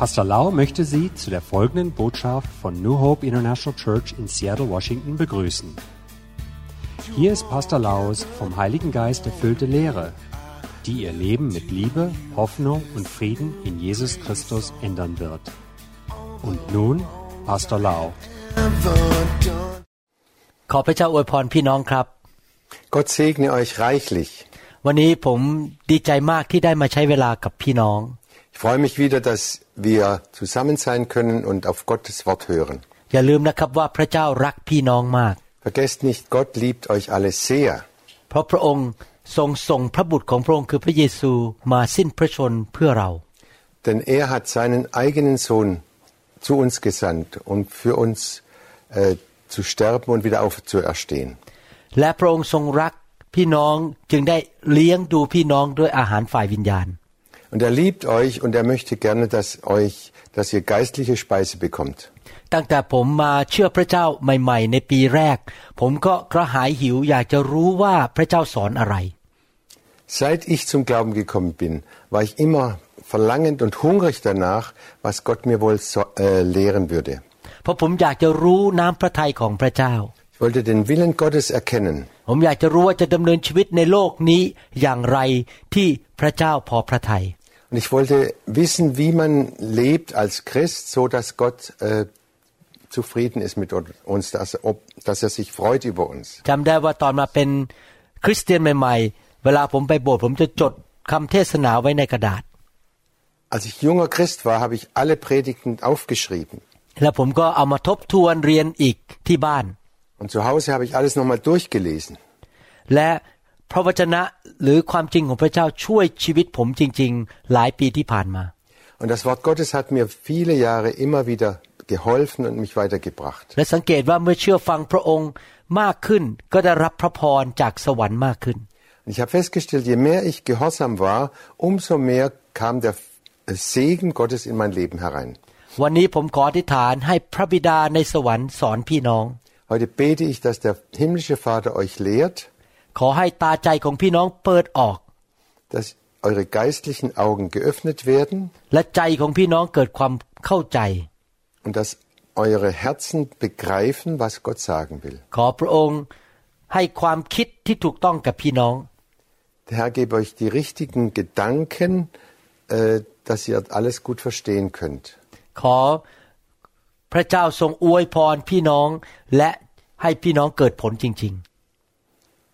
Pastor Lau möchte Sie zu der folgenden Botschaft von New Hope International Church in Seattle, Washington begrüßen. Hier ist Pastor Laus vom Heiligen Geist erfüllte Lehre, die Ihr Leben mit Liebe, Hoffnung und Frieden in Jesus Christus ändern wird. Und nun Pastor Lau. ขอพระเจ้าอวยพรพี่น้องครับ Gott segne euch reichlich. วันนี้ผมดีใจมากที่ได้มาใช้เวลากับพี่น้อง Ich freue mich wieder, dass wir zusammen sein können und auf Gottes Wort hören. อย่าลืมนะครับว่าพระเจ้ารักพี่น้องมาก Vergesst nicht, Gott liebt euch alle sehr, เพราะพระองค์ทรงส่งพระบุตรของพระองค์คือพระเยซูมาสิ้นพระชนเพื่อเรา denn er hat seinen eigenen Sohn zu uns gesandt, um für uns äh, zu sterben und wieder aufzuerstehen. และพระองค์ทรงรักพี่น้องจึงได้เลี้ยงดูพี่น้องด้วยอาหารฝ่ายวิญญาณ Und er liebt euch und er möchte gerne, dass euch, dass ihr geistliche Speise bekommt. ตั้งแต่ผมมาเชื่อพระเจ้าใหม่ ๆ ในปีแรก ผมก็กระหายหิวอยากจะรู้ว่าพระเจ้าสอนอะไร Seit ich zum Glauben gekommen bin, war ich immer verlangend und hungrig danach, was Gott mir wohl so, äh, lehren würde. เพราะผมอยากจะรู้น้ำพระทัยของพระเจ้า Ich wollte den Willen Gottes erkennen. ผมอยากจะรู้ว่าจะดำเนินชีวิตในโลกนี้อย่างไรที่พระเจ้าพอพระทัย Und ich wollte wissen, wie man lebt als Christ, so dass Gott äh, zufrieden ist mit uns, dass, ob, dass er sich freut über uns. จำได้ว่าตอนมาเป็นคริสเตียนใหม่ๆ เวลาผมไปโบสถ์ผมจะจดคำเทศนาไว้ในกระดาษ Als ich junger Christ war, habe ich alle Predigten aufgeschrieben. แล้วผมก็เอามาทบทวนเรียนอีกที่บ้าน Und zu Hause habe ich alles nochmal durchgelesen. และ พระวจนะหรือความจริงของพระเจ้าช่วยชีวิตผมจริง ๆ หลายปีที่ผ่านมา Und das Wort Gottes hat mir viele Jahre immer wieder geholfen und mich weitergebracht. และสังเกตว่าเมื่อเชื่อฟังพระองค์มากขึ้น ก็ได้รับพระพรจากสวรรค์มากขึ้น Und ich habe festgestellt, je mehr ich gehorsam war, umso mehr kam der Segen Gottes in mein Leben herein. วันนี้ผมขออธิษฐานให้พระบิดาในสวรรค์สอนพี่น้อง Heute bete ich, dass der himmlische Vater euch lehrt, ขอให้ตาใจของพี่น้องเปิดออก dass eure geistlichen Augen geöffnet werden และใจของพี่น้องเกิดความเข้าใจ und dass eure Herzen begreifen, was Gott sagen will. ขอพระองค์ให้ความคิดที่ถูกต้องกับพี่น้อง Der Herr gebe euch die richtigen Gedanken, äh, dass ihr alles gut verstehen könnt. ขอพระเจ้าทรงอวยพรพี่น้อง และให้พี่น้องเกิดผลจริง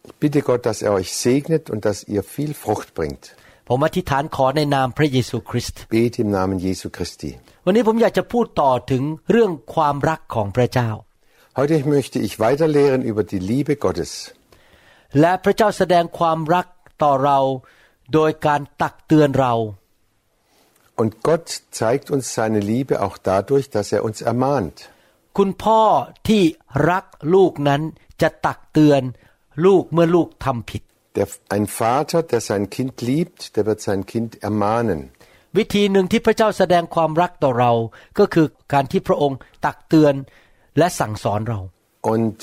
Ich bitte Gott, dass er euch segnet und dass ihr viel Frucht bringt. ๆ ผมอธิษฐานขอในนามพระเยซูคริสต์ Bete im Namen Jesu Christi. วันนี้ผมอยากจะพูดต่อถึงเรื่องความรักของพระเจ้า Heute möchte ich weiterlehren über die Liebe Gottes. และพระเจ้าแสดงความรักต่อเราโดยการตักเตือนเรา Und Gott zeigt uns seine Liebe auch dadurch, dass er uns ermahnt. คุณพ่อที่รักลูกนั้นจะตักเตือน ลูกเมื่อลูกทำผิด Der, ein Vater, der sein Kind liebt, der wird sein Kind ermahnen. วิธีหนึ่งที่พระเจ้าแสดงความรักต่อเรา ก็คือการที่พระองค์ตักเตือนและสั่งสอนเรา Und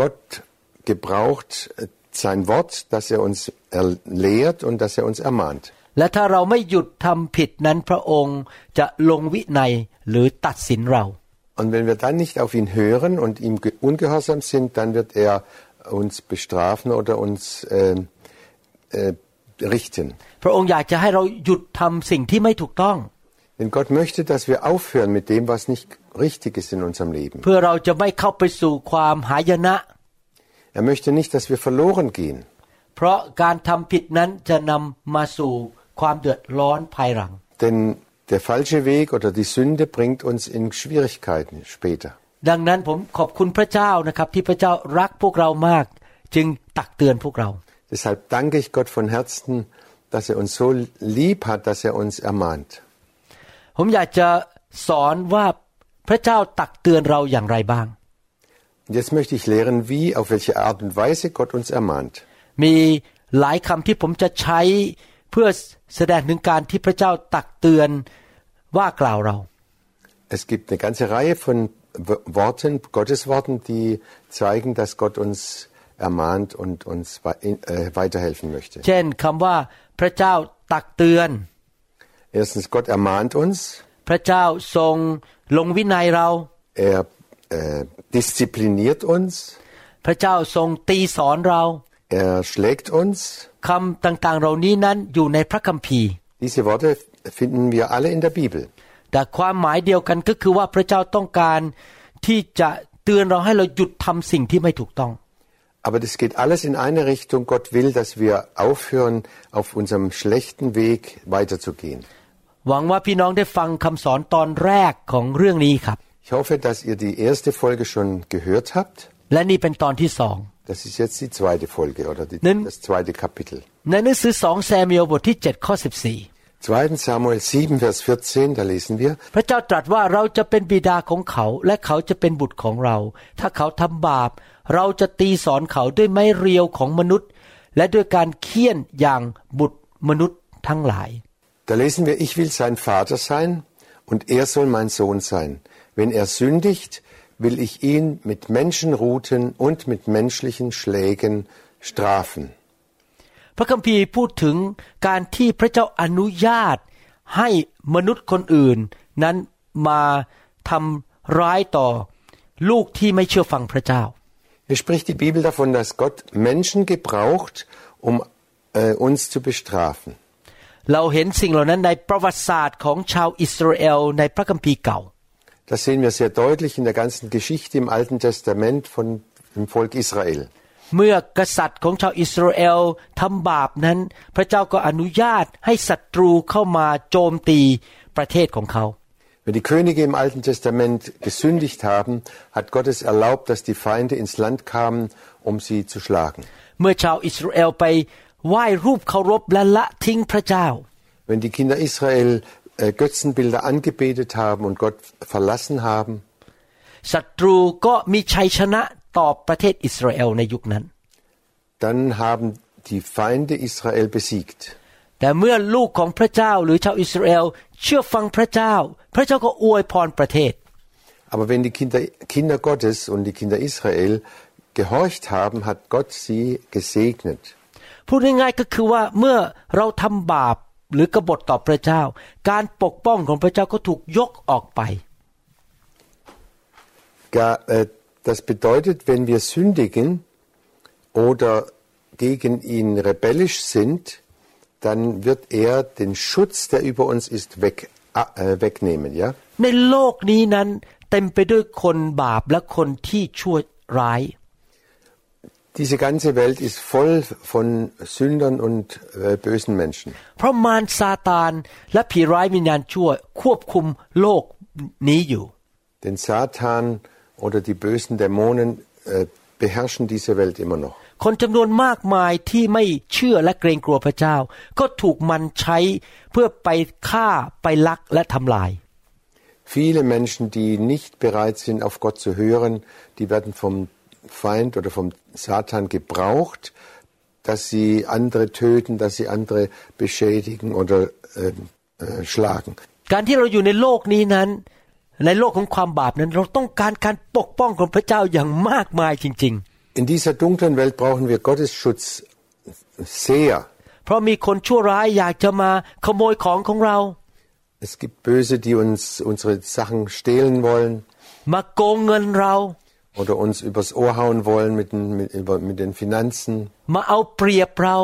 Gott gebraucht äh, sein Wort, dass er uns er- lehrt und dass er uns ermahnt. และถ้าเราไม่หยุดทำผิดนั้นพระองค์จะลงวินัยหรือตัดสินเรา Und wenn wir dann nicht auf ihn hören und ihm ge- ungehorsam sind, dann wird er uns bestrafen oder uns äh, äh, richten. พระองค์อยากจะให้เราหยุดทำสิ่งที่ไม่ถูกต้อง Denn Gott möchte, dass wir aufhören mit dem, was nicht richtig ist in unserem Leben. เพื่อเราจะไม่เข้าไปสู่ความหายนะ Er möchte nicht, dass wir verloren gehen. เพราะการทำผิดนั้นจะนำมาสู่ความเดือดร้อนภายหลัง Denn der falsche Weg oder die Sünde bringt uns in Schwierigkeiten später. ดังนั้นผมขอบคุณพระเจ้านะครับที่พระเจ้ารักพวกเรามาก จึงตักเตือนพวกเรา Deshalb danke ich Gott von Herzen, dass er uns so lieb hat, dass er uns ermahnt. ผมอยากจะสอนว่าพระเจ้าตักเตือนเราอย่างไรบ้าง Und jetzt möchte ich lehren, wie, auf welche Art und Weise Gott uns ermahnt. มีหลายคำที่ผมจะใช้เพื่อแสดงถึงการที่พระเจ้าตักเตือนว่ากล่าวเรา Es gibt eine ganze Reihe von W- Worten, Gottesworten, die zeigen, dass Gott uns ermahnt und uns wei- äh, weiterhelfen möchte. เช่นคำว่าพระเจ้าตักเตือน Erstens, Gott ermahnt uns. พระเจ้าทรงลงวินัยเรา Er äh, diszipliniert uns, พระเจ้าทรงตีสอนเรา er schlägt uns. คำต่างๆ เหล่านี้นั้นอยู่ในพระคัมภีร์ Diese Worte finden wir alle in der Bibel. แต่ความหมายเดียวกันก็คือว่าพระเจ้าต้องการที่จะเตือนเราให้เราหยุดทำสิ่งที่ไม่ถูกต้อง Aber das geht alles in eine Richtung. Gott will, dass wir aufhören, auf unserem schlechten Weg weiterzugehen. หวังว่าพี่น้องได้ฟังคำสอนตอนแรกของเรื่องนี้ครับ Ich hoffe, dass ihr die erste Folge schon gehört habt. และนี่เป็นตอนที่สอง Das ist jetzt die zweite Folge oder die, Nimm- das zweite Kapitel. ในหนังสือสองแซมิเอลบทที่7ข้อ14 2. Samuel 7, Vers 14, da lesen wir, พระเจ้าตรัสว่าเราจะเป็นบิดาของเขา และเขาจะเป็นบุตรของเรา ถ้าเขาทำบาป เราจะตีสอนเขาด้วยไม้เรียวของมนุษย์ และด้วยการเคี่ยนอย่างบุตรมนุษย์ทั้งหลาย da lesen wir, ich will sein Vater sein und er soll mein Sohn sein. Wenn er sündigt, will ich ihn mit Menschenruten und mit menschlichen Schlägen strafen. พระคัมภีร์พูดถึงการที่พระเจ้าอนุญาตให้มนุษย์คนอื่น นั้นมาทำร้ายต่อ ลูกที่ไม่เชื่อฟังพระเจ้า Hier spricht die Bibel davon, dass Gott Menschen gebraucht, um äh, uns zu bestrafen. เราเห็นสิ่งเหล่านั้นในประวัติศาสตร์ของชาวอิสราเอลในพระคัมภีร์เก่า Das sehen wir sehr deutlich in der ganzen Geschichte im Alten Testament von dem Volk Israel. เมื่อกษัตริย์ของชาวอิสราเอลทำบาปนั้น พระเจ้าก็อนุญาตให้ศัตรูเข้ามาโจมตีประเทศของเขา Wenn die Könige im Alten Testament gesündigt haben, hat Gott es erlaubt, dass die Feinde ins Land kamen, um sie zu schlagen. เมื่อชาวอิสราเอลไปไหว้รูปเคารพและละทิ้งพระเจ้า Wenn die Kinder Israel äh, Götzenbilder angebetet haben und Gott verlassen haben, ศั ตรูก็มีชัยชนะต่อประเทศอิสราเอลในยุคนั้น dann haben die Feinde Israel besiegt. แต่เมื่อลูกของพระเจ้าหรือชาวอิสราเอลเชื่อฟังพระเจ้า พระเจ้าก็อวยพรประเทศ Aber wenn die Kinder, Kinder Gottes und die Kinder Israel gehorcht haben, hat Gott sie gesegnet. พูดง่ายๆก็คือว่าเมื่อเราทำบาปหรือกบฏต่อพระเจ้า การปกป้องของพระเจ้าก็ถูกยกออกไป Gar, äh, das bedeutet, wenn wir sündigen oder gegen ihn rebellisch sind, dann wird er den Schutz, der über uns ist, weg, äh, wegnehmen. Ja? ในโลกนี้นั้นเต็มไปด้วยคนบาปและคนที่ชั่วร้าย Diese ganze Welt ist voll von Sündern und äh, bösen Menschen. เพราะมารซาตานและผีร้ายวิญญาณชั่ว ควบคุมโลกนี้อยู่ Denn Satan oder die bösen Dämonen äh, beherrschen diese Welt immer noch. คนจำนวนมากมายที่ไม่เชื่อและเกรงกลัวพระเจ้า ก็ถูกมันใช้เพื่อไปฆ่าไปลักและทำลาย Viele Menschen, die nicht bereit sind, auf Gott zu hören, die werden vom Feind oder vom Satan gebraucht, dass sie andere töten, dass sie andere beschädigen oder äh, äh, schlagen. การที่เราอยู่ในโลกนี้นั้น ในโลกของความบาปนั้น เราต้องการการปกป้องของพระเจ้าอย่างมากมายจริง In dieser dunklen Welt brauchen wir Gottes Schutz sehr. ๆ เพราะมีคนชั่วร้ายอยากจะมาขโมยของของเรา Es gibt Böse, die uns unsere Sachen stehlen wollen มาโกงเงินเรา oder uns übers Ohr hauen wollen mit den, mit, über- mit den Finanzen มาเอาเปรียบเรา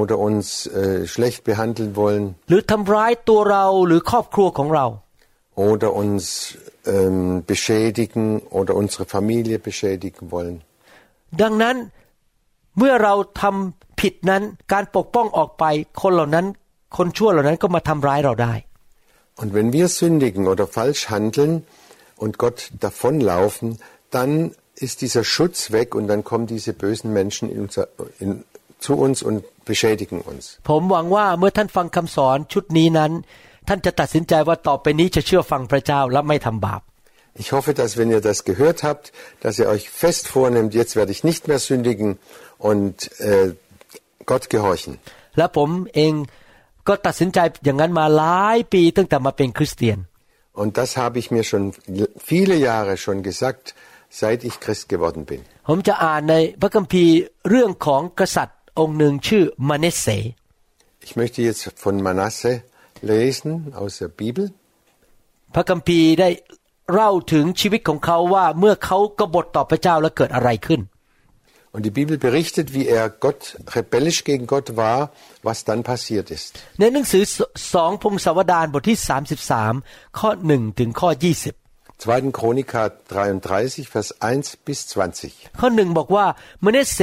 oder uns äh, schlecht behandeln wollen หรือทำร้ายตัวเราหรือครอบครัวของเรา oder uns ähm, beschädigen oder unsere Familie beschädigen wollen. ดังนั้นเมื่อเราทำผิดนั้นการปกป้องออกไป คนเหล่านั้น คนชั่วเหล่านั้นก็มาทำร้ายเราได้ Und wenn wir sündigen oder falsch handeln und Gott davonlaufen, dann ist dieser Schutz weg und dann kommen diese bösen Menschen in unser, in, zu uns und beschädigen uns. ผมหวังว่าเมื่อท่านฟังคำสอนชุดนี้นั้น ท่านจะตัดสินใจว่าต่อไปนี้จะเชื่อฟังพระเจ้าและไม่ทำบาป Ich hoffe, dass wenn ihr das gehört habt, dass ihr euch fest vornehmt, jetzt werde ich nicht mehr sündigen und äh, Gott gehorchen. และผมเองก็ตัดสินใจอย่างนั้นมาหลายปีตั้งแต่มาเป็นคริสเตียน Und das habe ich mir schon viele Jahre schon gesagt, seit ich Christ geworden bin. ผมจะอ่านในพระคัมภีร์เรื่องของกษัตริย์องค์หนึ่งชื่อมาเนเส Ich möchte jetzt von Manasse lesen aus der Bibel. พระคัมภีร์ได้เล่าถึงชีวิตของเขาว่าเมื่อเขากบฏต่อพระเจ้าแล้วเกิดอะไรขึ้น Und die Bibel berichtet, wie er Gott rebellisch gegen Gott war, was dann passiert ist. ในหนังสือสองพงศาวดารบทที่ 33 ข้อ 1 ถึงข้อ 20 2. Chroniker 33, Vers 1 bis 20. ข้อหนึ่งบอกว่าเมเนเส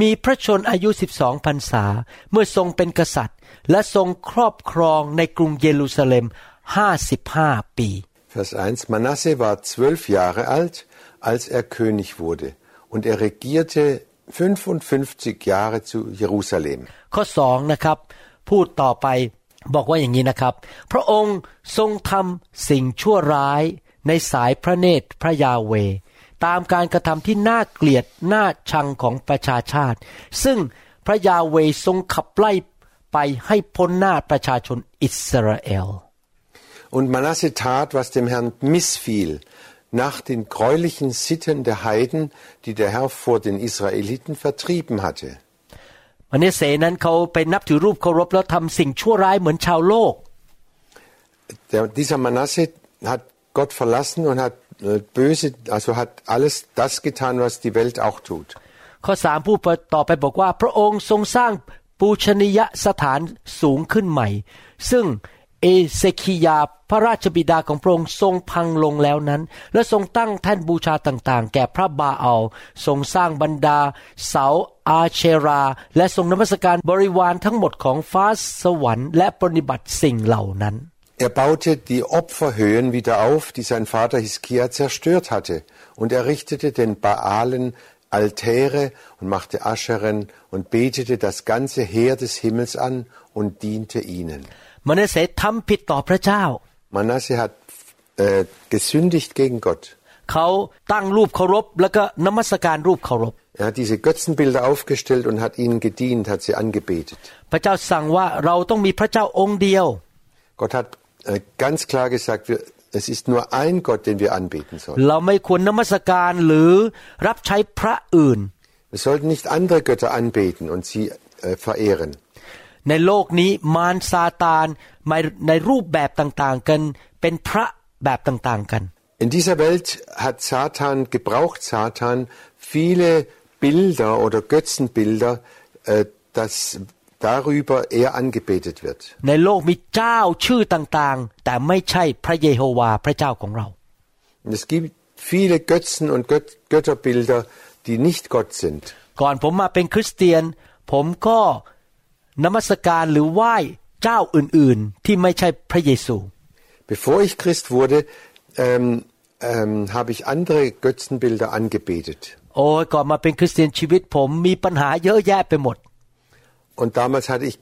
มีพระชนอายุ 12พรรษา เมื่อทรงเป็นกษัตริย์ และทรงครอบครองในกรุงเยรูซาเล็ม 55 ปี Vers 1. Manasse war zwölf Jahre alt, als er König wurde, und er regierte 55 Jahre zu Jerusalem. ข้อสองนะครับ พูดต่อไปบอกว่าอย่างนี้นะครับ พระองค์ทรงทำสิ่งชั่วร้าย ในสายพระเนตรพระยาเว ตามการกระทำที่น่าเกลียดน่าชังของประชาชาติ ซึ่งพระยาเวทรงขับไล่ไปให้พ้นหน้าประชาชนอิสราเอล Und Manasse tat, was dem Herrn missfiel, nach den gräulichen Sitten der Heiden, die der Herr vor den Israeliten vertrieben hatte. มันเนเสนั้นเขาไปนับถือรูปเคารพแล้วทำสิ่งชั่วร้ายเหมือนชาวโลก Der, dieser Manasse hat Gott verlassen und hat böse, also hat alles das getan, was die Welt auch tut. ข้อสามพูดต่อไปบอกว่า พระองค์ทรงสร้างปูชนียสถานสูงขึ้นใหม่ ซึ่งเอเซคียาพระราชบิดาของพระองค์ทรงพังลงแล้วนั้น และทรงตั้งแท่นบูชาต่างๆ แก่พระบาอัลทรงสร้างบรรดา เสาอาเชรา และทรงนมัสการบริวารทั้งหมดของฟ้าสวรรค์และปฏิบัติสิ่งเหล่านั้น Er baute die Opferhöhen wieder auf, die sein Vater Hiskia zerstört hatte, und er richtete den Baalen Altäre und machte Ascheren und betete das ganze Heer des Himmels an und diente ihnen. มเนเสทำผิดต่อพระเจ้า Manasse hat äh, gesündigt gegen Gott. เขาตั้งรูปเคารพแล้วก็นมัสการรูปเคารพ Er hat diese Götzenbilder aufgestellt und hat ihnen gedient, hat sie angebetet. พระเจ้าสั่งว่าเราต้องมีพระเจ้าองค์เดียว Gott hat äh, ganz klar gesagt, wir, es ist nur ein Gott, den wir anbeten sollen. เราไม่ควรนมัสการหรือรับใช้พระอื่น Wir sollten nicht andere Götter anbeten und sie äh, verehren. ในโลกนี้มารซาตานมาในรูปแบบต่างๆกันเป็นพระแบบต่างๆกัน In dieser Welt hat Satan, gebraucht Satan viele Bilder oder Götzenbilder, äh, dass darüber er angebetet wird. ในโลกมีเจ้าชื่อต่างๆ แต่ไม่ใช่พระเยโฮวาห์พระเจ้าของเรา Und es gibt viele Götzen und Gött Götterbilder, die nicht Gott sind. ก่อนผมมาเป็นคริสเตียน ผมก็นมัสการหรือไหว้เจ้าอื่นๆ ที่ไม่ใช่พระเยซู Bevor ich Christ wurde, ähm, ähm, habe ich andere Götzenbilder angebetet. โอ้ยก่อนมาเป็นคริสเตียนชีวิตผมมีปัญหาเยอะแยะไปหมด Und damals hatte ich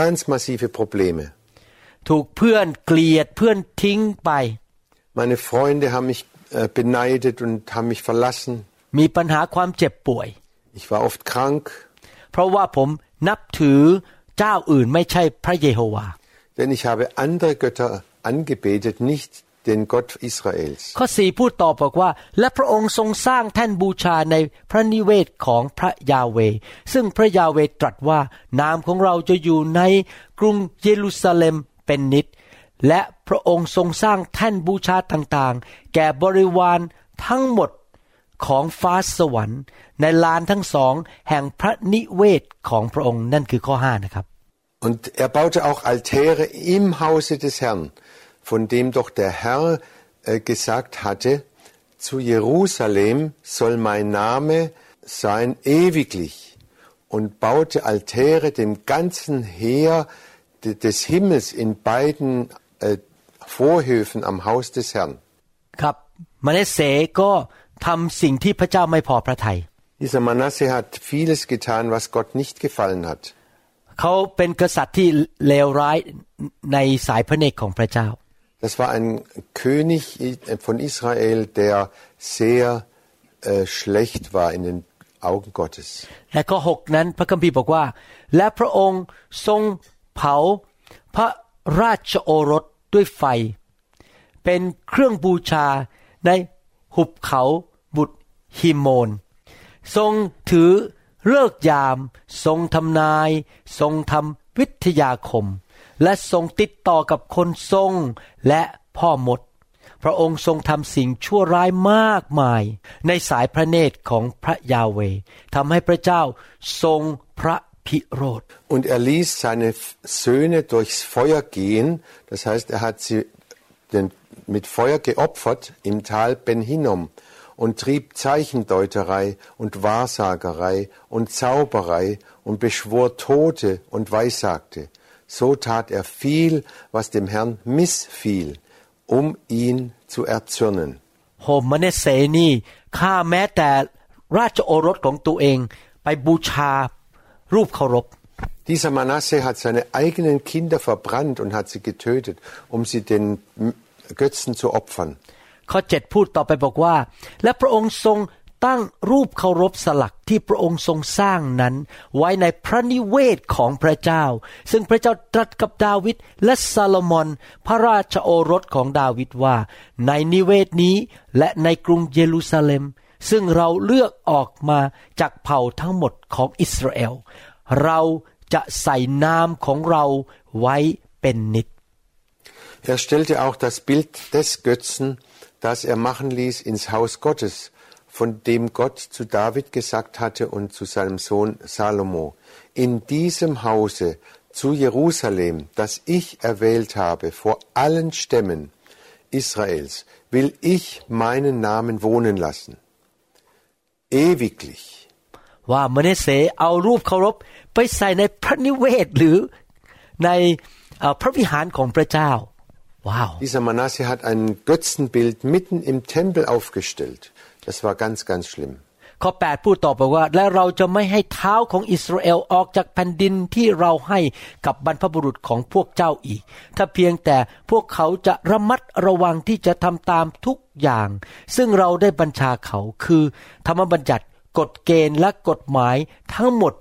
ganz massive Probleme. ถูกเพื่อนเกลียดเพื่อนทิ้งไป Meine Freunde haben mich äh, beneidet und haben mich verlassen. มีปัญหาความเจ็บป่วย Ich war oft krank, เพราะว่าผมนับถือเจ้าอื่นไม่ใช่พระเยโฮวาห์ denn ich habe andere Götter angebetet, nicht den Gott Israels. ข้อสี่พูดต่อบอกว่า และพระองค์ทรงสร้างแท่นบูชาในพระนิเวศของพระยาเว ซึ่งพระยาเวตรัสว่านามของเราจะอยู่ในกรุงเยรูซาเล็มเป็นนิด และพระองค์ทรงสร้างแท่นบูชาต่างๆ แก่บริวารทั้งหมดของฟ้าสวรรค์ ในลานทั้งสองแห่งพระนิเวศของพระองค์นั่นคือข้อห้านะครับ Und er baute auch Altäre im Hause des Herrn, von dem doch der Herr äh, gesagt hatte, zu Jerusalem soll mein Name sein ewiglich, und baute Altäre dem ganzen Heer de- des Himmels in beiden äh, Vorhöfen am Haus des Herrn. ครับมาเลเสก็ทำสิ่งที่พระเจ้าไม่พอพระทัย Dieser Manasse hat vieles getan, was Gott nicht gefallen hat. เขาเป็นกษัตริย์ที่เลวร้ายในสายพระเนตรของพระเจ้า Das war ein König von Israel, der sehr äh, schlecht war in den Augen Gottes. และข้อหกนั้นพระคัมภีร์บอกว่า และพระองค์ทรงเผาพระราชโอรสด้วยไฟ เป็นเครื่องบูชาในหุบเขาบุตรฮิโมน ทรงถือเลิกยาม ทรงทำนาย ทรงทำวิทยาคม และทรงติดต่อกับคนทรงและพ่อมด พระองค์ทรงทำสิ่งชั่วร้ายมากมาย ในสายพระเนตรของพระยาเวทำให้พระเจ้าทรงพระพิโรธ Und er ließ seine Söhne durchs Feuer gehen, das heißt, er hat sie den, mit Feuer geopfert im Tal Ben Hinnom und trieb Zeichendeuterei und Wahrsagerei und Zauberei und beschwor Tote und weissagte. So tat er viel, was dem Herrn missfiel, um ihn zu erzürnen. โฮมมเนเสนี่ฆ่าแม้แต่ราชโอรสของตัวเองไปบูชารูปเคารพ Dieser Manasse hat seine eigenen Kinder verbrannt und hat sie getötet, um sie den Götzen zu opfern. ข้อเจ็ดพูดต่อไปบอกว่า และพระองค์ทรง ตั้งรูปเคารพสลักที่พระองค์ทรงสร้างนั้น ไว้ในพระนิเวศของพระเจ้า ซึ่งพระเจ้าตรัสกับดาวิดและซาโลมอนพระราชโอรสของดาวิดว่า ในนิเวศนี้และในกรุงเยรูซาเล็ม ซึ่งเราเลือกออกมาจากเผ่าทั้งหมดของอิสราเอลเราจะใส่นามของเราไว้เป็นนิจ Er stellte auch das Bild des Götzen, das er machen ließ, ins Haus Gottes, von dem Gott zu David gesagt hatte und zu seinem Sohn Salomo. In diesem Hause zu Jerusalem, das ich erwählt habe vor allen Stämmen Israels, will ich meinen Namen wohnen lassen. Ewiglich. ว่ามเนเสเอารูปเคารพไปใส่ในพระนิเวศหรือในเอ่อพระวิหารของพระเจ้า ว้าว Dieser Manasse hat ein Götzenbild mitten im Tempel aufgestellt. Das war ganz, ganz schlimm. ข้อ8พูดต่อไปว่า และเราจะไม่ให้เท้าของอิสราเอลออกจากแผ่นดินที่เราให้กับบรรพบุรุษของพวกเจ้าอีก ถ้าเพียงแต่พวกเขาจะระมัดระวังที่จะทำตามทุกอย่าง ซึ่งเราได้บัญชาเขาคือธรรมบัญญัติกฎเกณฑ์และกฎหมายทั้งหมด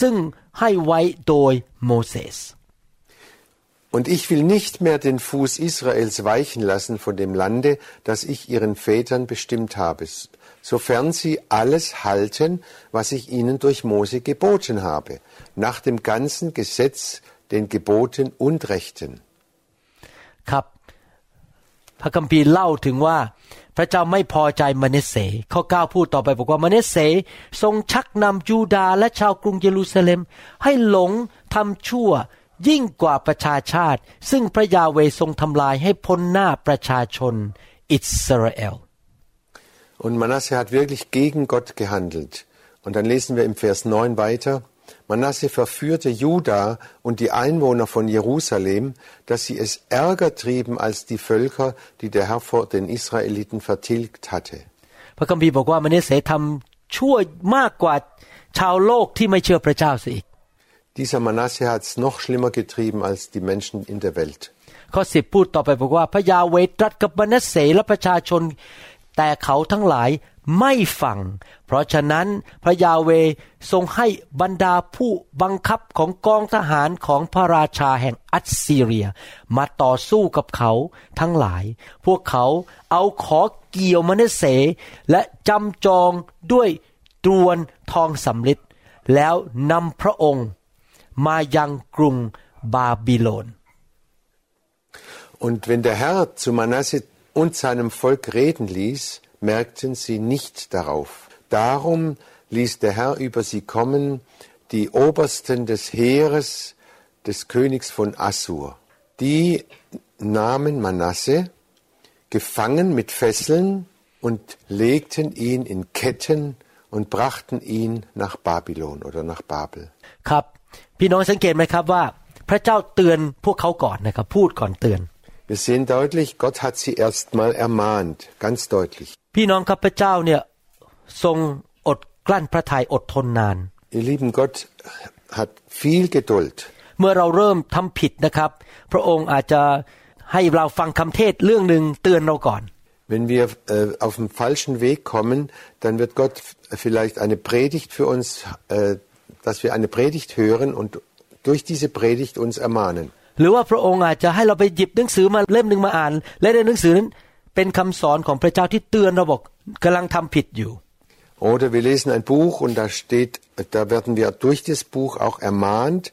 ซึ่งให้ไว้โดยโมเสส Und ich will nicht mehr den Fuß Israels weichen lassen von dem Lande, das ich ihren Vätern bestimmt habe, sofern sie alles halten, was ich ihnen durch Mose geboten habe, nach dem ganzen Gesetz, den Geboten und Rechten. ครับ พระคัมภีร์เล่าถึงว่า พระเจ้าไม่พอใจมเนสเสข้อ9พูดต่อไปบอกว่ามเนสเสทรงชักนำยูดาห์และชาวกรุงเยรูซาเล็ม ให้หลงทำชั่ว ยิ่งกว่าประชาชาติ ซึ่งพระยาเวทรงทำลายให้พ้นหน้าประชาชนอิสราเอล Und Manasse hat wirklich gegen Gott gehandelt. Und dann lesen wir im Vers 9 weiter. Manasse verführte Juda und die Einwohner von Jerusalem, dass sie es ärger trieben als die Völker, die der Herr vor den Israeliten vertilgt hatte. พระคัมภีร์บอกว่ามเนสเสทำชั่วมากกว่าชาวโลกที่ไม่เชื่อพระเจ้าเสียอีก Dieser Manasse hat es noch schlimmer getrieben als die Menschen in der Welt. ข้อสิบพูดต่อไปบอกว่าพระยาเวตรัสกับมนัสเสและประชาชน แต่เขาทั้งหลายไม่ฟัง เพราะฉะนั้นพระยาเวทรงให้บรรดาผู้บังคับของกองทหารของพระราชาแห่งอัสซีเรีย มาต่อสู้กับเขาทั้งหลาย พวกเขาเอาขอเกี่ยวมนัสเสและจำจองด้วยตรวนทองสำริดแล้วนำพระองค์ มายังกรุงบาบิโลน Und wenn der Herr zu Manasse und seinem Volk reden ließ, merkten sie nicht darauf. Darum ließ der Herr über sie kommen die Obersten des Heeres des Königs von Assur. Die nahmen Manasse gefangen mit Fesseln und legten ihn in Ketten und brachten ihn nach Babylon oder nach Babel. ครับ พี่น้องสังเกตไหมครับว่า พระเจ้าเตือนพวกเขาก่อนนะครับ พูดก่อนเตือน Wir sehen deutlich, Gott hat sie erst mal ermahnt, ganz deutlich. พี่น้องครับพระเจ้าเนี่ยทรงอดกลั้นพระทัยอดทนนาน Ihr lieben Gott hat viel Geduld. เมื่อเราเริ่มทำผิดนะครับ พระองค์อาจจะให้เราฟังคำเทศเรื่องหนึ่งเตือนเราก่อน Wenn wir äh, auf den falschen Weg kommen, dann wird Gott vielleicht eine Predigt für uns, äh, dass wir eine Predigt hören und durch diese Predigt uns ermahnen. หรือว่าพระองค์อาจจะให้เราไปหยิบหนังสือมาเล่มหนึ่งมาอ่าน และในหนังสือนั้นเป็นคำสอนของพระเจ้าที่เตือนเราบอกกำลังทำผิดอยู่ Oder wir lesen ein Buch und da steht, da werden wir durch das Buch auch ermahnt,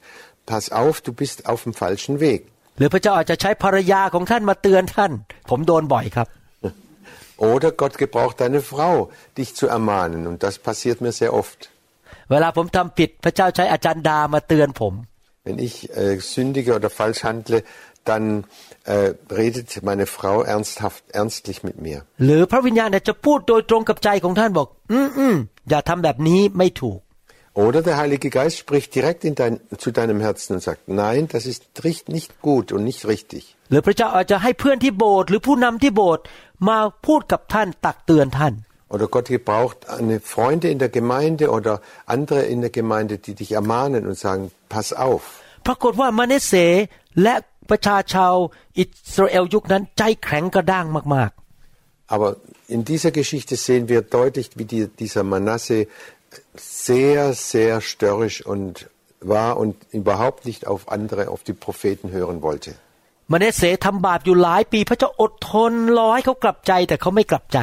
pass auf, du bist auf dem falschen Weg. หรือพระเจ้าอาจจะใช้ภรรยาของท่านมาเตือนท่าน ผมโดนบ่อยครับ Oder Gott gebraucht deine Frau, dich zu ermahnen. Und das passiert mir sehr oft. เวลาผมทำผิดพระเจ้าใช้อาจารย์ดามาเตือนผม Wenn ich äh, sündige oder falsch handle, dann äh, redet meine Frau ernsthaft, ernstlich mit mir. หรือพระวิญญาณอาจจะพูดโดยตรงกับใจของท่านบอก อืมอืมอย่าทำแบบนี้ไม่ถูก Oder der Heilige Geist spricht direkt in dein, zu deinem Herzen und sagt, nein, das ist richt- nicht gut und nicht richtig. หรือพระเจ้าอาจจะให้เพื่อนที่ โบสถ์หรือผู้นำที่โบสถ์มาพูดกับท่านตักเตือนท่าน Oder Gott gebraucht eine Freunde in der Gemeinde oder andere in der Gemeinde, die dich ermahnen und sagen, pass auf. ปรากฏว่ามาเนเสและประชาชาวอิสราเอลยุคนั้นใจแข็งกระด้างมาก Aber in dieser Geschichte sehen wir deutlich, wie die, dieser Manasse sehr, sehr störrisch und war und überhaupt nicht auf andere, auf die Propheten hören wollte. ๆมาเนเสทำบาปอยู่หลายปี พระเจ้าอดทนรอให้เขากลับใจแต่เขาไม่กลับใจ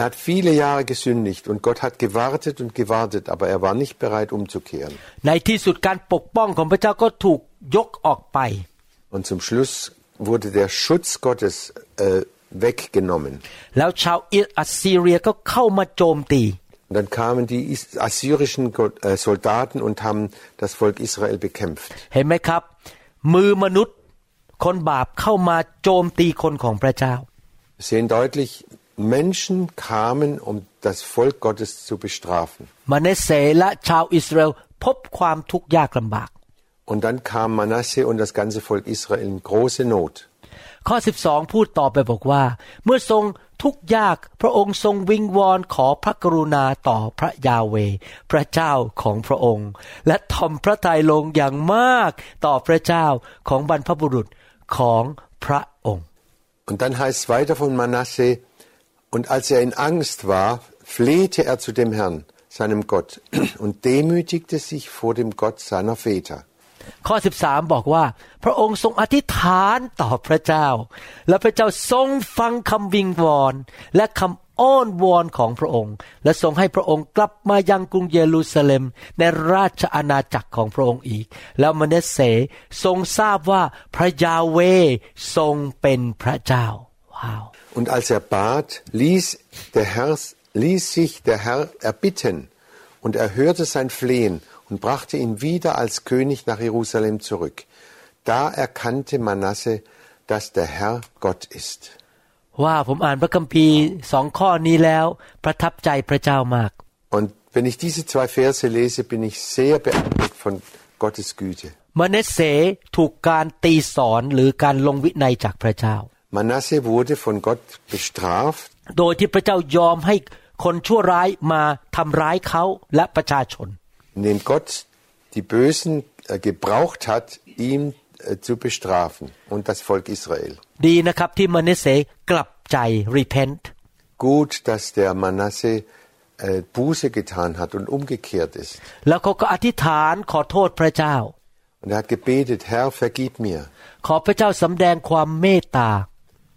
Er hat viele Jahre gesündigt und Gott hat gewartet und gewartet, aber er war nicht bereit umzukehren. ในที่สุดการปกป้องของพระเจ้าก็ถูกยกออกไป Und zum Schluss wurde der Schutz Gottes äh, weggenommen. แล้วชาวอัสซีเรียก็เข้ามาโจมตี Und dann kamen die is- assyrischen Go- äh, Soldaten und haben das Volk Israel bekämpft. เห็นไหมครับ มือมนุษย์คนบาปเข้ามาโจมตีคนของพระเจ้า Wir sehen deutlich, Menschen kamen, um das Volk Gottes zu bestrafen. มาเนเสและชาวอิสราเอลพบความทุกข์ยากลำบาก Und dann kam Manasse und das ganze Volk Israel in große Not. ข้อ 12 พูดต่อไปบอกว่า เมื่อทรงทุกข์ยากพระองค์ทรงวิงวอนขอพระกรุณาต่อพระยาเวห์พระเจ้าของพระองค์ และทอมพระทัยลงอย่างมากต่อพระเจ้าของบรรพบุรุษของพระองค์ Und dann heißt es weiter von Manasse, und als er in Angst war, flehte er zu dem Herrn, seinem Gott, und demütigte sich vor dem Gott seiner Väter. ข้อ 13 บอกว่า พระองค์ทรงอธิษฐานต่อพระเจ้า และพระเจ้าทรงฟังคำวิงวอน และคำอ้อนวอนของพระองค์ และทรงให้พระองค์กลับมายังกรุงเยรูซาเล็ม ในราชอาณาจักรของพระองค์อีก แล้วมเนสเสทรงทราบว่าพระยาเวทรงเป็นพระเจ้า ว้าว Und als er bat, ließ, der Herr, ließ sich der Herr erbitten, und er hörte sein Flehen und brachte ihn wieder als König nach Jerusalem zurück. Da erkannte Manasse, dass der Herr Gott ist. ว่าผมอ่านพระคัมภีร์สองข้อนี้แล้ว ประทับใจพระเจ้ามาก Und wenn ich diese zwei Verse lese, bin ich sehr beeindruckt von Gottes Güte. มเนสเสถูกการตีสอนหรือการลงวินัยจากพระเจ้า Manasse wurde von Gott bestraft, โดยที่พระเจ้ายอมให้คนชั่วร้ายมาทำร้ายเขาและประชาชน indem Gott die Bösen äh, gebraucht hat, ihn äh, zu bestrafen und das Volk Israel. ดีนะครับที่มเนสเสกลับใจ repent Gut, dass der Manasse äh, Buße getan hat und umgekehrt ist. แล้วเขาก็อธิษฐานขอโทษพระเจ้า Und er hat gebetet, Herr, vergib mir. ขอพระเจ้าสำแดงความเมตตา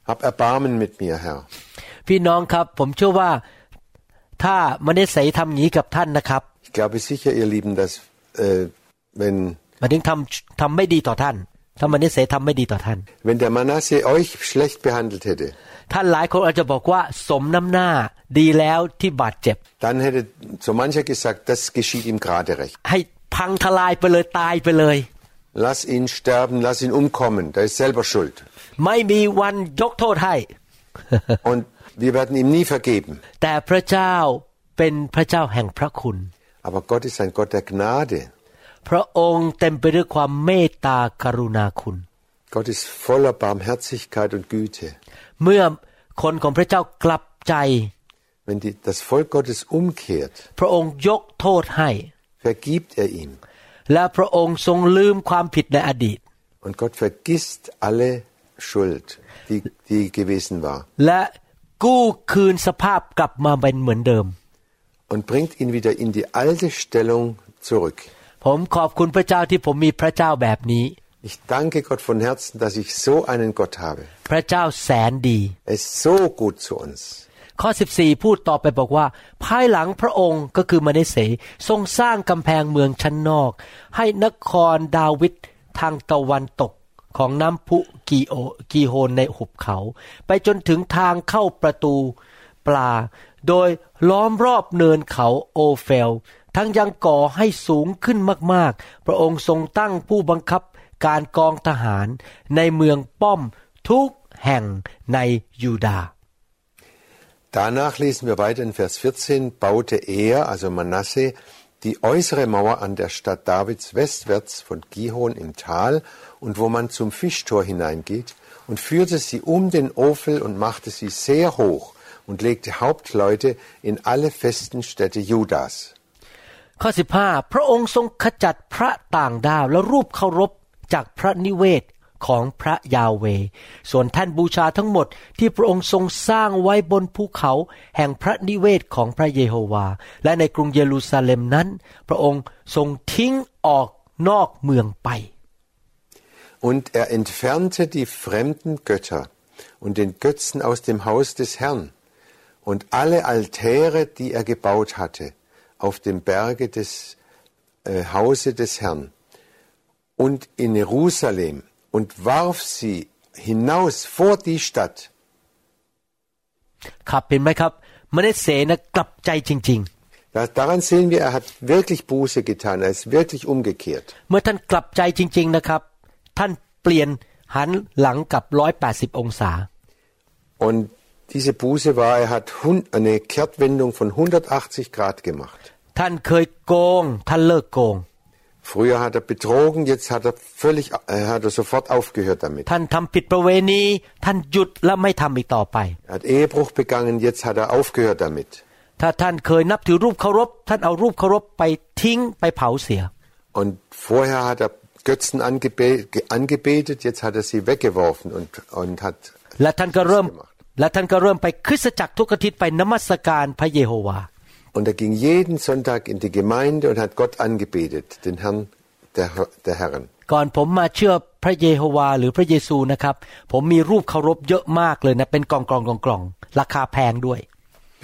Hab Erbarmen mit mir, Herr. พี่น้องครับ ผมเชื่อว่าถ้ามเนสเสทำอย่างนี้กับท่านนะครับ Ich glaube sicher, ihr Lieben, dass äh, wenn, หมายถึงทำทำไม่ดีต่อท่าน ถ้ามเนสเสทำไม่ดีต่อท่าน wenn der Manasse euch schlecht behandelt hätte, ท่านหลายคนอาจจะบอกว่าสมน้ำหน้าดีแล้วที่บาดเจ็บ dann hätte so mancher gesagt, das geschieht ihm gerade recht. ให้พังทลายไปเลยตายไปเลย Lass ihn sterben, lass ihn umkommen, der ist selber schuld. ไม่มีวันยกโทษให้ Und wir werden ihm nie vergeben. แต่พระเจ้าเป็นพระเจ้าแห่งพระคุณ Aber Gott ist ein Gott der Gnade. พระองค์เต็มไปด้วยความเมตตากรุณาคุณ Gott ist voller Barmherzigkeit und Güte. เมื่อคนของพระเจ้ากลับใจ Wenn die, das Volk Gottes umkehrt, พระองค์ยกโทษให้ vergibt er ihm. และพระองค์ทรงลืมความผิดในอดีต Und Gott vergisst alle Schuld, die, die gewesen war. และกู้คืนสภาพกลับมาเป็นเหมือนเดิม Und bringt ihn wieder in die alte Stellung zurück. ผมขอบคุณพระเจ้าที่ผมมีพระเจ้าแบบนี้ Ich danke Gott von Herzen, dass ich so einen Gott habe. พระเจ้าแสนดี Er ist so gut zu uns. ข้อ 14 พูดต่อไปบอกว่า ภายหลังพระองค์ก็คือมาเนเสทรงสร้างกำแพงเมืองชั้นนอก ให้นครดาวิดทางตะวันตก ของน้ำพุกีโอกีโฮนในหุบเขา ไปจนถึงทางเข้าประตูปลา โดยล้อมรอบเนินเขาโอเฟล ทั้งยังก่อให้สูงขึ้นมากๆ พระองค์ทรงตั้งผู้บังคับการกองทหารในเมืองป้อมทุกแห่งในยูดาห์ Danach lesen wir weiter in Vers 14, baute er, also Manasse, die äußere Mauer an der Stadt Davids westwärts von Gihon im Tal und wo man zum Fischtor hineingeht und führte sie um den Ofel und machte sie sehr hoch und legte Hauptleute in alle festen Städte Judas. ข้อ15พระองค์ทรงขจัดพระต่างดาวและรูปเคารพจากพระนิเวศของพระยาเว ส่วนแท่นบูชาทั้งหมดที่พระองค์ทรงสร้างไว้บนภูเขา แห่งพระนิเวศของพระเยโฮวา และในกรุงเยรูซาเล็มนั้น พระองค์ทรงทิ้งออกนอกเมืองไป Und er entfernte die fremden Götter und den Götzen aus dem Haus des Herrn und alle Altäre, die er gebaut hatte, auf dem Berge des äh, Hause des Herrn und in Jerusalem und warf sie hinaus vor die Stadt. ครับเห็นไหมครับมเนเสนะกลับใจจริง Da, daran sehen wir, er hat wirklich Buße getan, er ist wirklich umgekehrt. ๆ เมื่อท่านกลับใจจริง ๆนะครับ ท่านเปลี่ยนหันหลังกับ 180 องศา Und diese Buße war, er hat hun- eine Kehrtwendung von 180 Grad gemacht. ท่านเคยโกง ท่านเลิกโกง Früher hat er betrogen, jetzt hat er völlig, äh, hat er sofort aufgehört damit. ท่านทำผิดประเวณี ท่านหยุดและไม่ทำอีกต่อไป Er hat Ehebruch begangen, jetzt hat er aufgehört damit. ถ้าท่านเคยนับถือรูปเคารพ ท่านเอารูปเคารพไปทิ้งไปเผาเสีย Und vorher hat er Götzen angebe ge- angebetet, jetzt hat er sie weggeworfen und, und hat และท่านก็เริ่ม และท่านก็เริ่มไปคริสตจักรทุกอาทิตย์ไปนมัสการพระเยโฮวา Und er ging jeden Sonntag in die Gemeinde und hat Gott angebetet, den Herrn der, der Herren. ก่อนผมมาเชื่อพระเยโฮวาหรือพระเยซูนะครับ ผมมีรูปเคารพเยอะมากเลยนะเป็นกองกองกองกองราคาแพงด้วย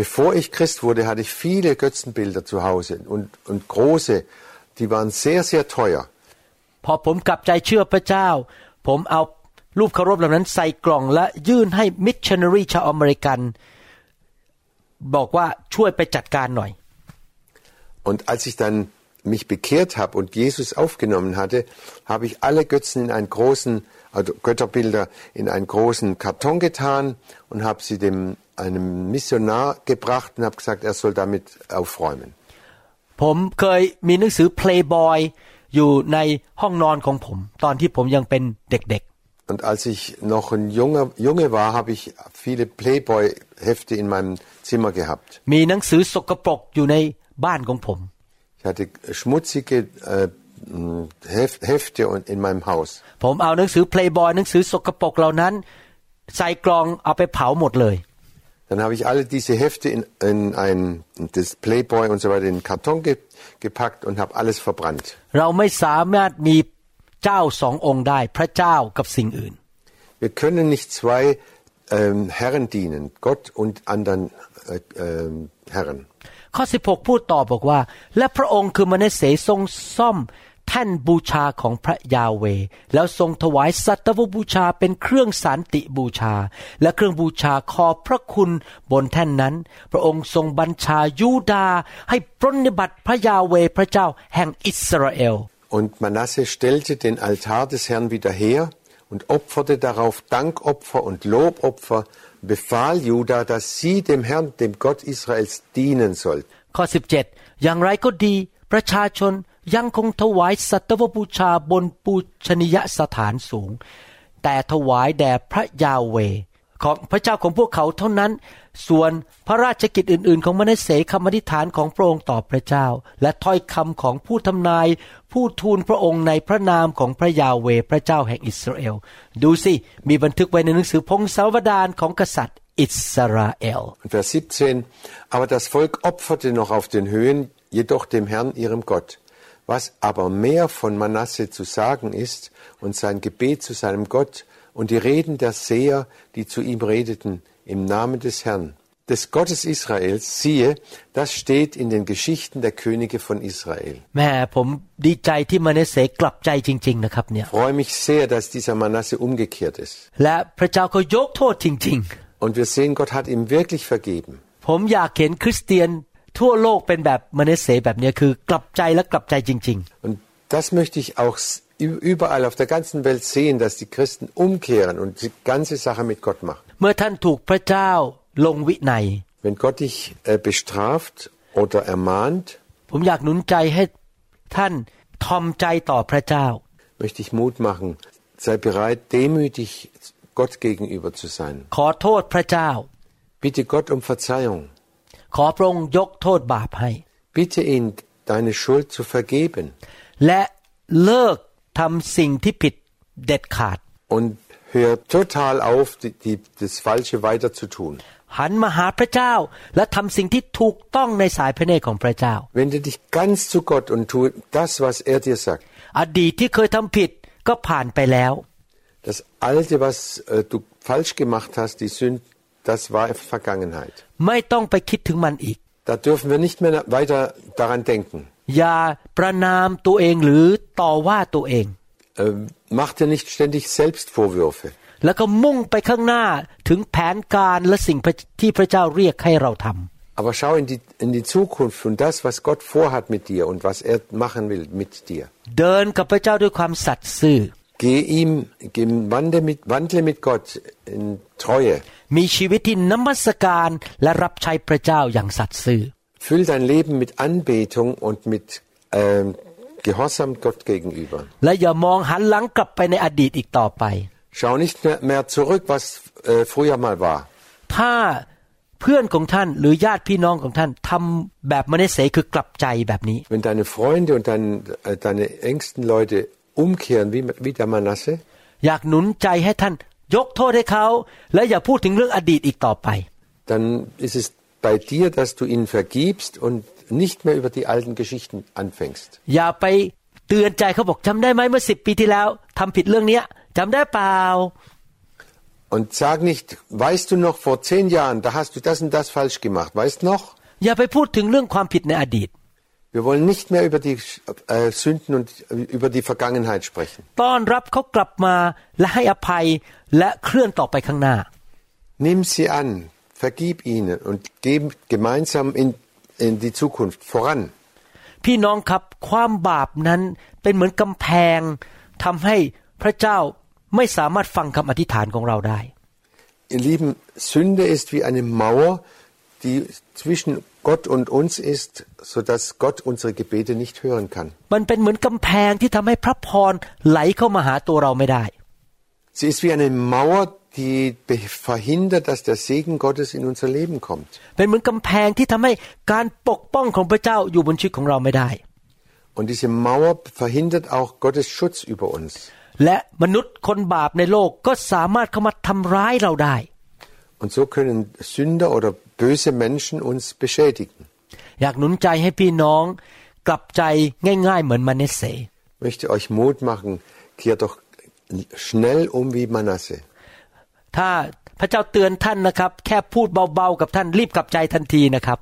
Bevor ich Christ wurde, hatte ich viele Götzenbilder zu Hause und, und große, die waren sehr, sehr teuer. พอผมกลับใจเชื่อพระเจ้า ผมเอารูปเคารพเหล่านั้นใส่กล่องและยื่นให้มิชชันนารีชาวอเมริกัน บอกว่าช่วยไปจัดการหน่อย Und als ich dann mich bekehrt habe und Jesus aufgenommen hatte, habe ich alle Götzen in einen großen, also Götterbilder in einen großen Karton getan und habe sie dem einem Missionar gebracht und habe gesagt, er soll damit aufräumen. ผมเคยมีหนังสือ Playboy อยู่ในห้องนอนของผม ตอนที่ผมยังเป็นเด็ก Und als ich noch ein junger Junge war, habe ich viele Playboy-Hefte in meinem Zimmer gehabt. ๆมีหนังสือสกปรกอยู่ในบ้านของผม Ich hatte schmutzige äh, mh, Hef- Hefte und- in meinem Haus. Dann habe ich alle diese Hefte in, in ein das Playboy und so weiter in den Karton ge, gepackt und habe alles verbrannt. เราไม่สามารถมีเจ้าสององค์ได้ พระเจ้ากับสิ่งอื่น Wir können nicht zwei ähm, Herren dienen, Gott und anderen äh, ähm, Herren. ข้อ 16 พูดต่อบอกว่า และพระองค์คือมเนเสทรงซ่อม แท่นบูชาของพระยาเว แล้วทรงถวายสัตวบูชาเป็นเครื่องสันติบูชา และเครื่องบูชาขอบพระคุณบนแท่นนั้น พระองค์ทรงบัญชายูดาห์ให้ปรนนิบัติพระยาเวพระเจ้าแห่งอิสราเอล Und Manasse stellte den Altar des Herrn wieder her und opferte darauf Dankopfer und Lobopfer, befahl Juda, dass sie dem Herrn, dem Gott Israels, dienen sollten. ข้อ17อย่างไรก็ดี ประชาชน ยังคงถวายสัตวบูชาบนปูชนียสถานสูง แต่ถวายแด่พระยาเวของพระเจ้าของพวกเขาเท่านั้น ส่วนพระราชกิจอื่น ๆ ของมนุษย์เสคำอธิษฐานของพระองค์ต่อพระเจ้า และถ้อยคำของผู้ทำนาย ผู้ทูลพระองค์ในพระนามของพระยาเวพระเจ้าแห่งอิสราเอล ดูสิ มีบันทึกไว้ในหนังสือพงศาวดารของกษัตริย์อิสราเอล Vers 17, aber das Volk opferte noch auf den Höhen, jedoch dem Herrn, ihrem Gott. Was aber mehr von Manasse zu sagen ist und sein Gebet zu seinem Gott und die Reden der Seher, die zu ihm redeten, im Namen des Herrn, des Gottes Israels, siehe, das steht in den Geschichten der Könige von Israel. แม่ผมดีใจที่มาเนเสกลับใจจริง ๆ นะครับเนี่ย Ich freue mich sehr, dass dieser Manasse umgekehrt ist. และพระเจ้าก็ยกโทษจริง Und wir sehen, Gott hat ihm wirklich vergeben. ๆ ผมอยากเห็นคริสเตียน ทั่วโลกเป็นแบบมาเนเสแบบเนี้ยคือกลับใจและกลับใจจริง Und das möchte ich auch s- ü- überall auf der ganzen Welt sehen, dass die Christen umkehren und die ganze Sache mit Gott machen. ๆ เมื่อท่านถูกพระเจ้าลงวินัย Wenn Gott dich äh, bestraft oder ermahnt, ผมอยากหนุนใจให้ท่านทอมใจต่อพระเจ้า möchte ich Mut machen. Sei bereit, demütig Gott gegenüber zu sein. ขอโทษพระเจ้า Bitte Gott um Verzeihung. ขอพระองค์ยกโทษบาปให้ Bitte ihn, deine Schuld zu vergeben. และเลิกทำสิ่งที่ผิดเด็ดขาด Und hör total auf, die, die, das Falsche weiter zu tun. หันมาหาพระเจ้า และทำสิ่งที่ถูกต้องในสายพระเนตรของพระเจ้า Wende dich ganz zu Gott und tu das, was er dir sagt. อดีตที่เคยทำผิดก็ผ่านไปแล้ว Das Alte, was äh, du falsch gemacht hast, die Sünden, das war Vergangenheit. ไม่ต้องไปคิดถึงมันอีก Da dürfen wir nicht mehr weiter daran denken. อย่าประนามตัวเองหรือต่อว่าตัวเอง Äh, mach dir nicht ständig Selbstvorwürfe. แล้วก็มุ่งไปข้างหน้าถึงแผนการและสิ่งที่พระเจ้าเรียกให้เราทำ Aber schau in die, in die Zukunft und das, was Gott vorhat mit dir und was er machen will mit dir. เดินกับพระเจ้าด้วยความสัตย์ซื่อ Geh ihm, geh, wandle, mit, wandle mit Gott in Treue. มีชีวิตที่นมัสการและรับใช้พระเจ้าอย่างสัตย์ซื่อ Füll dein Leben mit Anbetung und mit ähm, Gehorsam Gott gegenüber. และอย่ามองหันหลังกลับไปในอดีตอีกต่อไป Schau nicht mehr, mehr zurück, was äh, früher mal war. ถ้าเพื่อนของท่านหรือญาติพี่น้องของท่านทำแบบมเนเสคือกลับใจแบบนี้ Wenn deine Freunde und dein, äh, deine engsten Leute umkehren wie, wie der Manasse, อยากหนุนใจให้ท่านยกโทษให้เขา และอย่าพูดถึงเรื่องอดีตอีกต่อไป dann ist es bei dir, dass du ihnen vergibst und nicht mehr über die alten Geschichten anfängst. อย่าไปเตือนใจเขาบอกจำได้ไหมเมื่อสิบปีที่แล้วทำผิดเรื่องเนี้ยจำได้เปล่า Und sag nicht, weißt du noch, vor zehn Jahren, da hast du das und das falsch gemacht. Weißt noch? อย่าไปพูดถึงเรื่องความผิดในอดีต Wir wollen nicht mehr über die äh, Sünden und äh, über die Vergangenheit sprechen. ต้อนรับเขากลับมาและให้อภัยและเคลื่อนต่อไปข้างหน้า Nimm sie an, vergib ihnen und geh gemeinsam in, in die Zukunft voran. พี่น้องครับความบาปนั้นเป็นเหมือนกำแพงทำให้พระเจ้าไม่สามารถฟังคำอธิษฐานของเราได้ Ihr Lieben, Sünde ist wie eine Mauer, die zwischen Gott und uns ist, sodass Gott unsere Gebete nicht hören kann. มันเป็นเหมือนกำแพงที่ทำให้พระพรไหลเข้ามาหาตัวเราไม่ได้ Sie ist wie eine Mauer, die be- verhindert, dass der Segen Gottes in unser Leben kommt. เป็นเหมือนกำแพงที่ทำให้การปกป้องของพระเจ้าอยู่บนชีวิตของเราไม่ได้ Und diese Mauer verhindert auch Gottes Schutz über uns. และมนุษย์คนบาปในโลกก็สามารถเข้ามาทำร้ายเราได้ Und so können Sünder oder böse Menschen uns beschädigen. อยากหนุนใจให้พี่น้องกลับใจง่าย ๆ เหมือนมาเนเส Ich möchte euch Mut machen, kehrt doch schnell um wie Manasse. ถ้าพระเจ้าเตือนท่านนะครับ แค่พูดเบาๆกับท่านรีบกลับใจทันทีนะครับ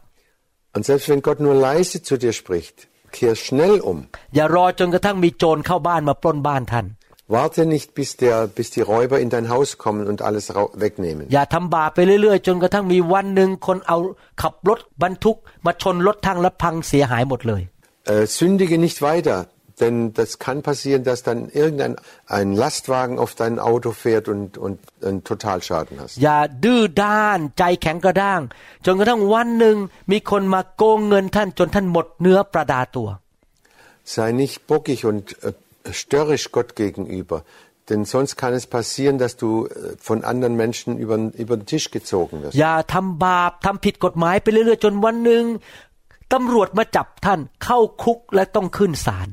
Und selbst wenn Gott nur leise zu dir spricht, kehr schnell um. อย่ารอจนกระทั่งมีโจรเข้าบ้านมาปล้นบ้านท่าน Warte nicht, bis, der, bis die Räuber in dein Haus kommen und alles rau- wegnehmen. อย่าทำบาปไปเรื่อยๆ จนกระทั่งมีวันหนึ่งคนเอาขับรถบรรทุกมาชนรถทางและพังเสียหายหมดเลย Äh, sündige nicht weiter, denn das kann passieren, dass dann irgendein ein Lastwagen auf dein Auto fährt und, und einen Totalschaden hast. อย่าดื้อด้านใจแข็งกระด้าง จนกระทั่งวันหนึ่งมีคนมาโกงเงินท่านจนท่านหมดเนื้อประดาตัว Sei nicht bockig und äh, störrisch Gott gegenüber, denn sonst kann es passieren, dass du äh, von anderen Menschen über, über den Tisch gezogen wirst. อย่าทำบาปทำผิดกฎหมายไปเรื่อยๆ จนวันหนึ่งตำรวจมาจับท่านเข้าคุกและต้องขึ้นศาล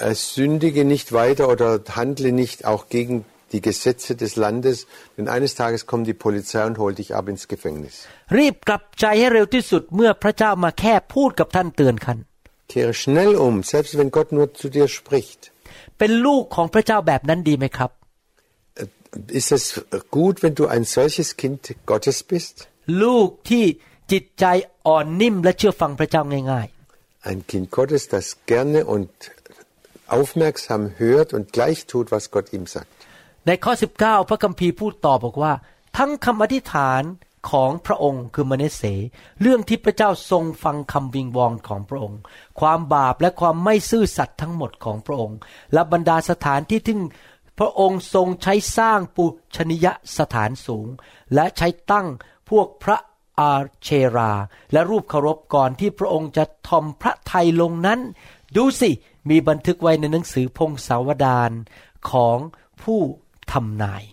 Äh, sündige nicht weiter oder handle nicht auch gegen die Gesetze des Landes, denn eines Tages kommt die Polizei und holt dich ab ins Gefängnis. รีบกลับใจให้เร็วที่สุดเมื่อพระเจ้ามาแค่พูดกับท่านเตือนคัน Kehre schnell um, selbst wenn Gott nur zu dir spricht. เป็นลูกของพระเจ้าแบบนั้นดีไหมครับ Ist es gut, wenn du ein solches Kind Gottes bist? ลูกที่จิตใจอ่อนนิ่มและเชื่อฟังพระเจ้าง่าย Ein Kind Gottes, das gerne und aufmerksam hört und gleich tut, was Gott ihm sagt. ๆ ในข้อ 19 พระคัมภีร์พูดต่อบอกว่า ทั้งคำอธิษฐาน ของพระองค์คือมเนเส เรื่องที่พระเจ้าทรงฟังคำวิงวอนของพระองค์ ความบาปและความไม่ซื่อสัตย์ทั้งหมดของพระองค์ และบรรดาสถานที่ที่พระองค์ทรงใช้สร้างปุชนิยสถานสูง และใช้ตั้งพวกพระอาเชรา และรูปเคารพก่อนที่พระองค์จะทอมพระไทยลงนั้น ดูสิมีบันทึกไว้ในหนังสือพงศาวดารของผู้ทำนาย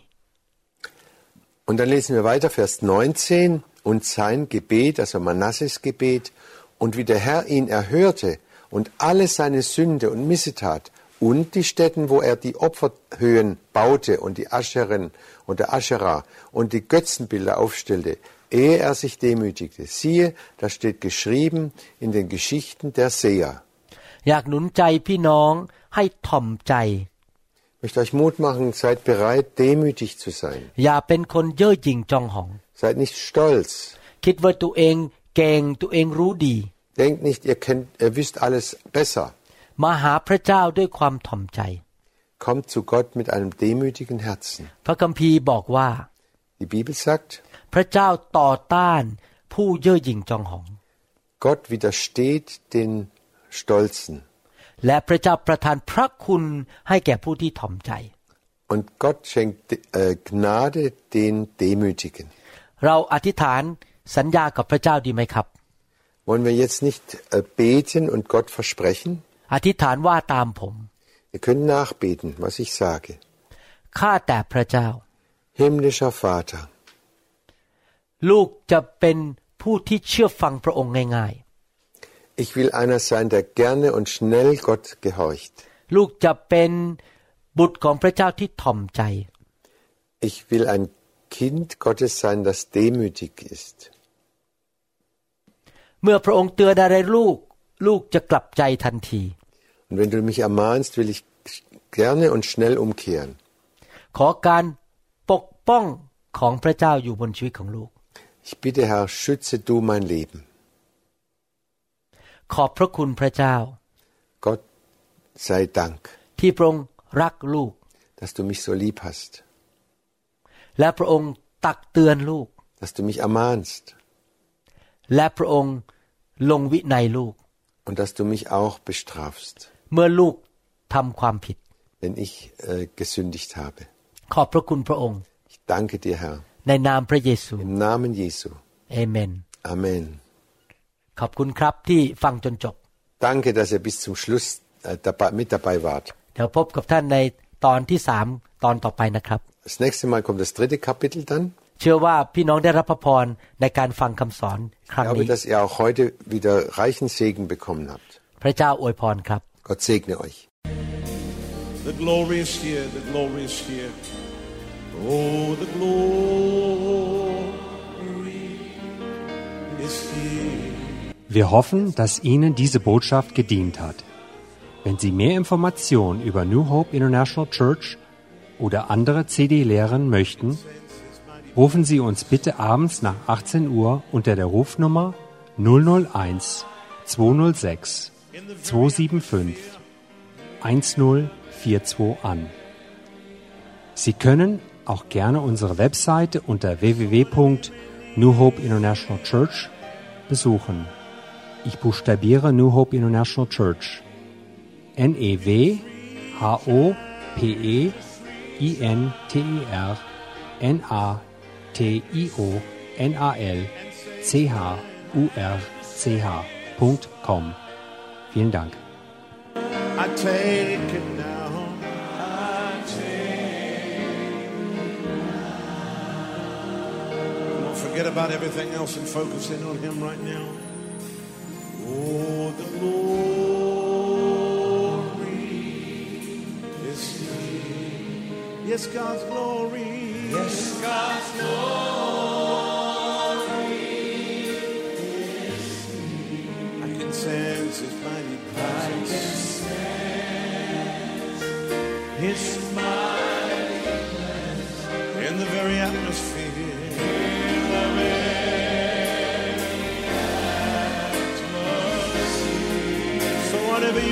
Und dann lesen wir weiter, Vers 19. Und sein Gebet, also Manasses Gebet, und wie der Herr ihn erhörte und alle seine Sünde und Missetat und die Stätten, wo er die Opferhöhen baute und die Ascheren und der Aschera und die Götzenbilder aufstellte, ehe er sich demütigte. Siehe, das steht geschrieben in den Geschichten der Seher. อยากหนุนใจพี่น้องให้ถ่อมใจ Ich möchte euch Mut machen, seid bereit, demütig zu sein. อย่าเป็นคนเย่อหยิ่งจองหอง Seid nicht stolz. คิดว่าตัวเองเก่งตัวเองรู้ดี Denkt nicht, ihr, kennt, ihr wisst alles besser. มาหาพระเจ้าด้วยความถ่อมใจ Kommt zu Gott mit einem demütigen Herzen. พระคัมภีร์บอกว่า Die Bibel sagt, พระเจ้าต่อต้านผู้เย่อหยิ่งจองหอง Gott widersteht den Stolzen. และพระเจ้าประทานพระคุณให้แก่ผู้ที่ถ่อมใจ Und Gott schenkt äh, Gnade den Demütigen. เราอธิษฐานสัญญากับพระเจ้าดีไหมครับ Wollen wir jetzt nicht äh, beten und Gott versprechen? อธิษฐานว่าตามผม Ihr könnt nachbeten, was ich sage. ข้าแต่พระเจ้า Himmlischer Vater, ลูกจะเป็นผู้ที่เชื่อฟังพระองค์ง่าย ich will einer sein, der gerne und schnell Gott gehorcht. ๆ ลูกจะเป็นบุตรของพระเจ้าที่ถ่อมใจ Ich will ein Kind Gottes sein, das demütig ist. เมื่อพระองค์เตือนอะไรลูก ลูกจะกลับใจทันที Und wenn du mich ermahnst, will ich gerne und schnell umkehren. ขอการปกป้องของพระเจ้าอยู่บนชีวิตของลูก Ich bitte, Herr, schütze du mein Leben. ขอบพระคุณพระเจ้า Gott sei Dank, ที่พระองค์รักลูก dass du mich so lieb hast, และพระองค์ตักเตือนลูก dass du mich ermahnst และพระองค์ลงวินัยลูก und dass du mich auch bestrafst, เมื่อลูกทำความผิด wenn ich äh, gesündigt habe. ขอบพระคุณพระองค์ Ich danke dir, Herr, ในนามพระเยซู im Namen Jesu. เอเมน Amen. ขอบคุณครับที่ฟังจนจบ Danke, dass ihr bis zum Schluss äh, dabei, mit dabei wart. เดี๋ยวพบกับท่านในตอนที่สามตอนต่อไปนะครับ Das nächste Mal kommt das dritte Kapitel dann. เชื่อว่าพี่น้องได้รับพระพรในการฟังคำสอนค Ich รั้ง glaube, นี้ dass ihr auch heute wieder reichen Segen bekommen habt. พระเจ้าอวยพรครับ Gott segne euch. The glory is here, the glory is here. Oh, the glory is here. Wir hoffen, dass Ihnen diese Botschaft gedient hat. Wenn Sie mehr Informationen über New Hope International Church oder andere CD-Lehren möchten, rufen Sie uns bitte abends nach 18 Uhr unter der Rufnummer 001 206 275 1042 an. Sie können auch gerne unsere Webseite unter www.New Hope International Church besuchen. Ich buchstabiere New Hope International Church. N-E-W-H-O-P-E-I-N-T-E-R N-A-T-I-O-N-A-L-C-H-U-R-C-H.com. Vielen Dank. I take it on, forget about everything else and focus in on Him right now. Oh, yes, God's glory. Yes, God's glory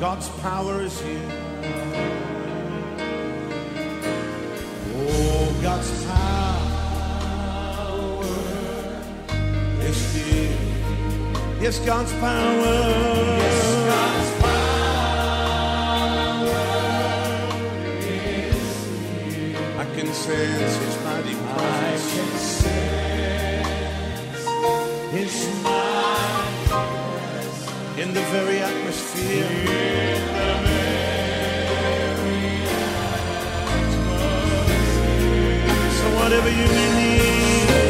God's power is here. Oh, God's power is here. Yes, God's power. Yes, God's power is here. I can sense His presence in the very atmosphere. So whatever you may need.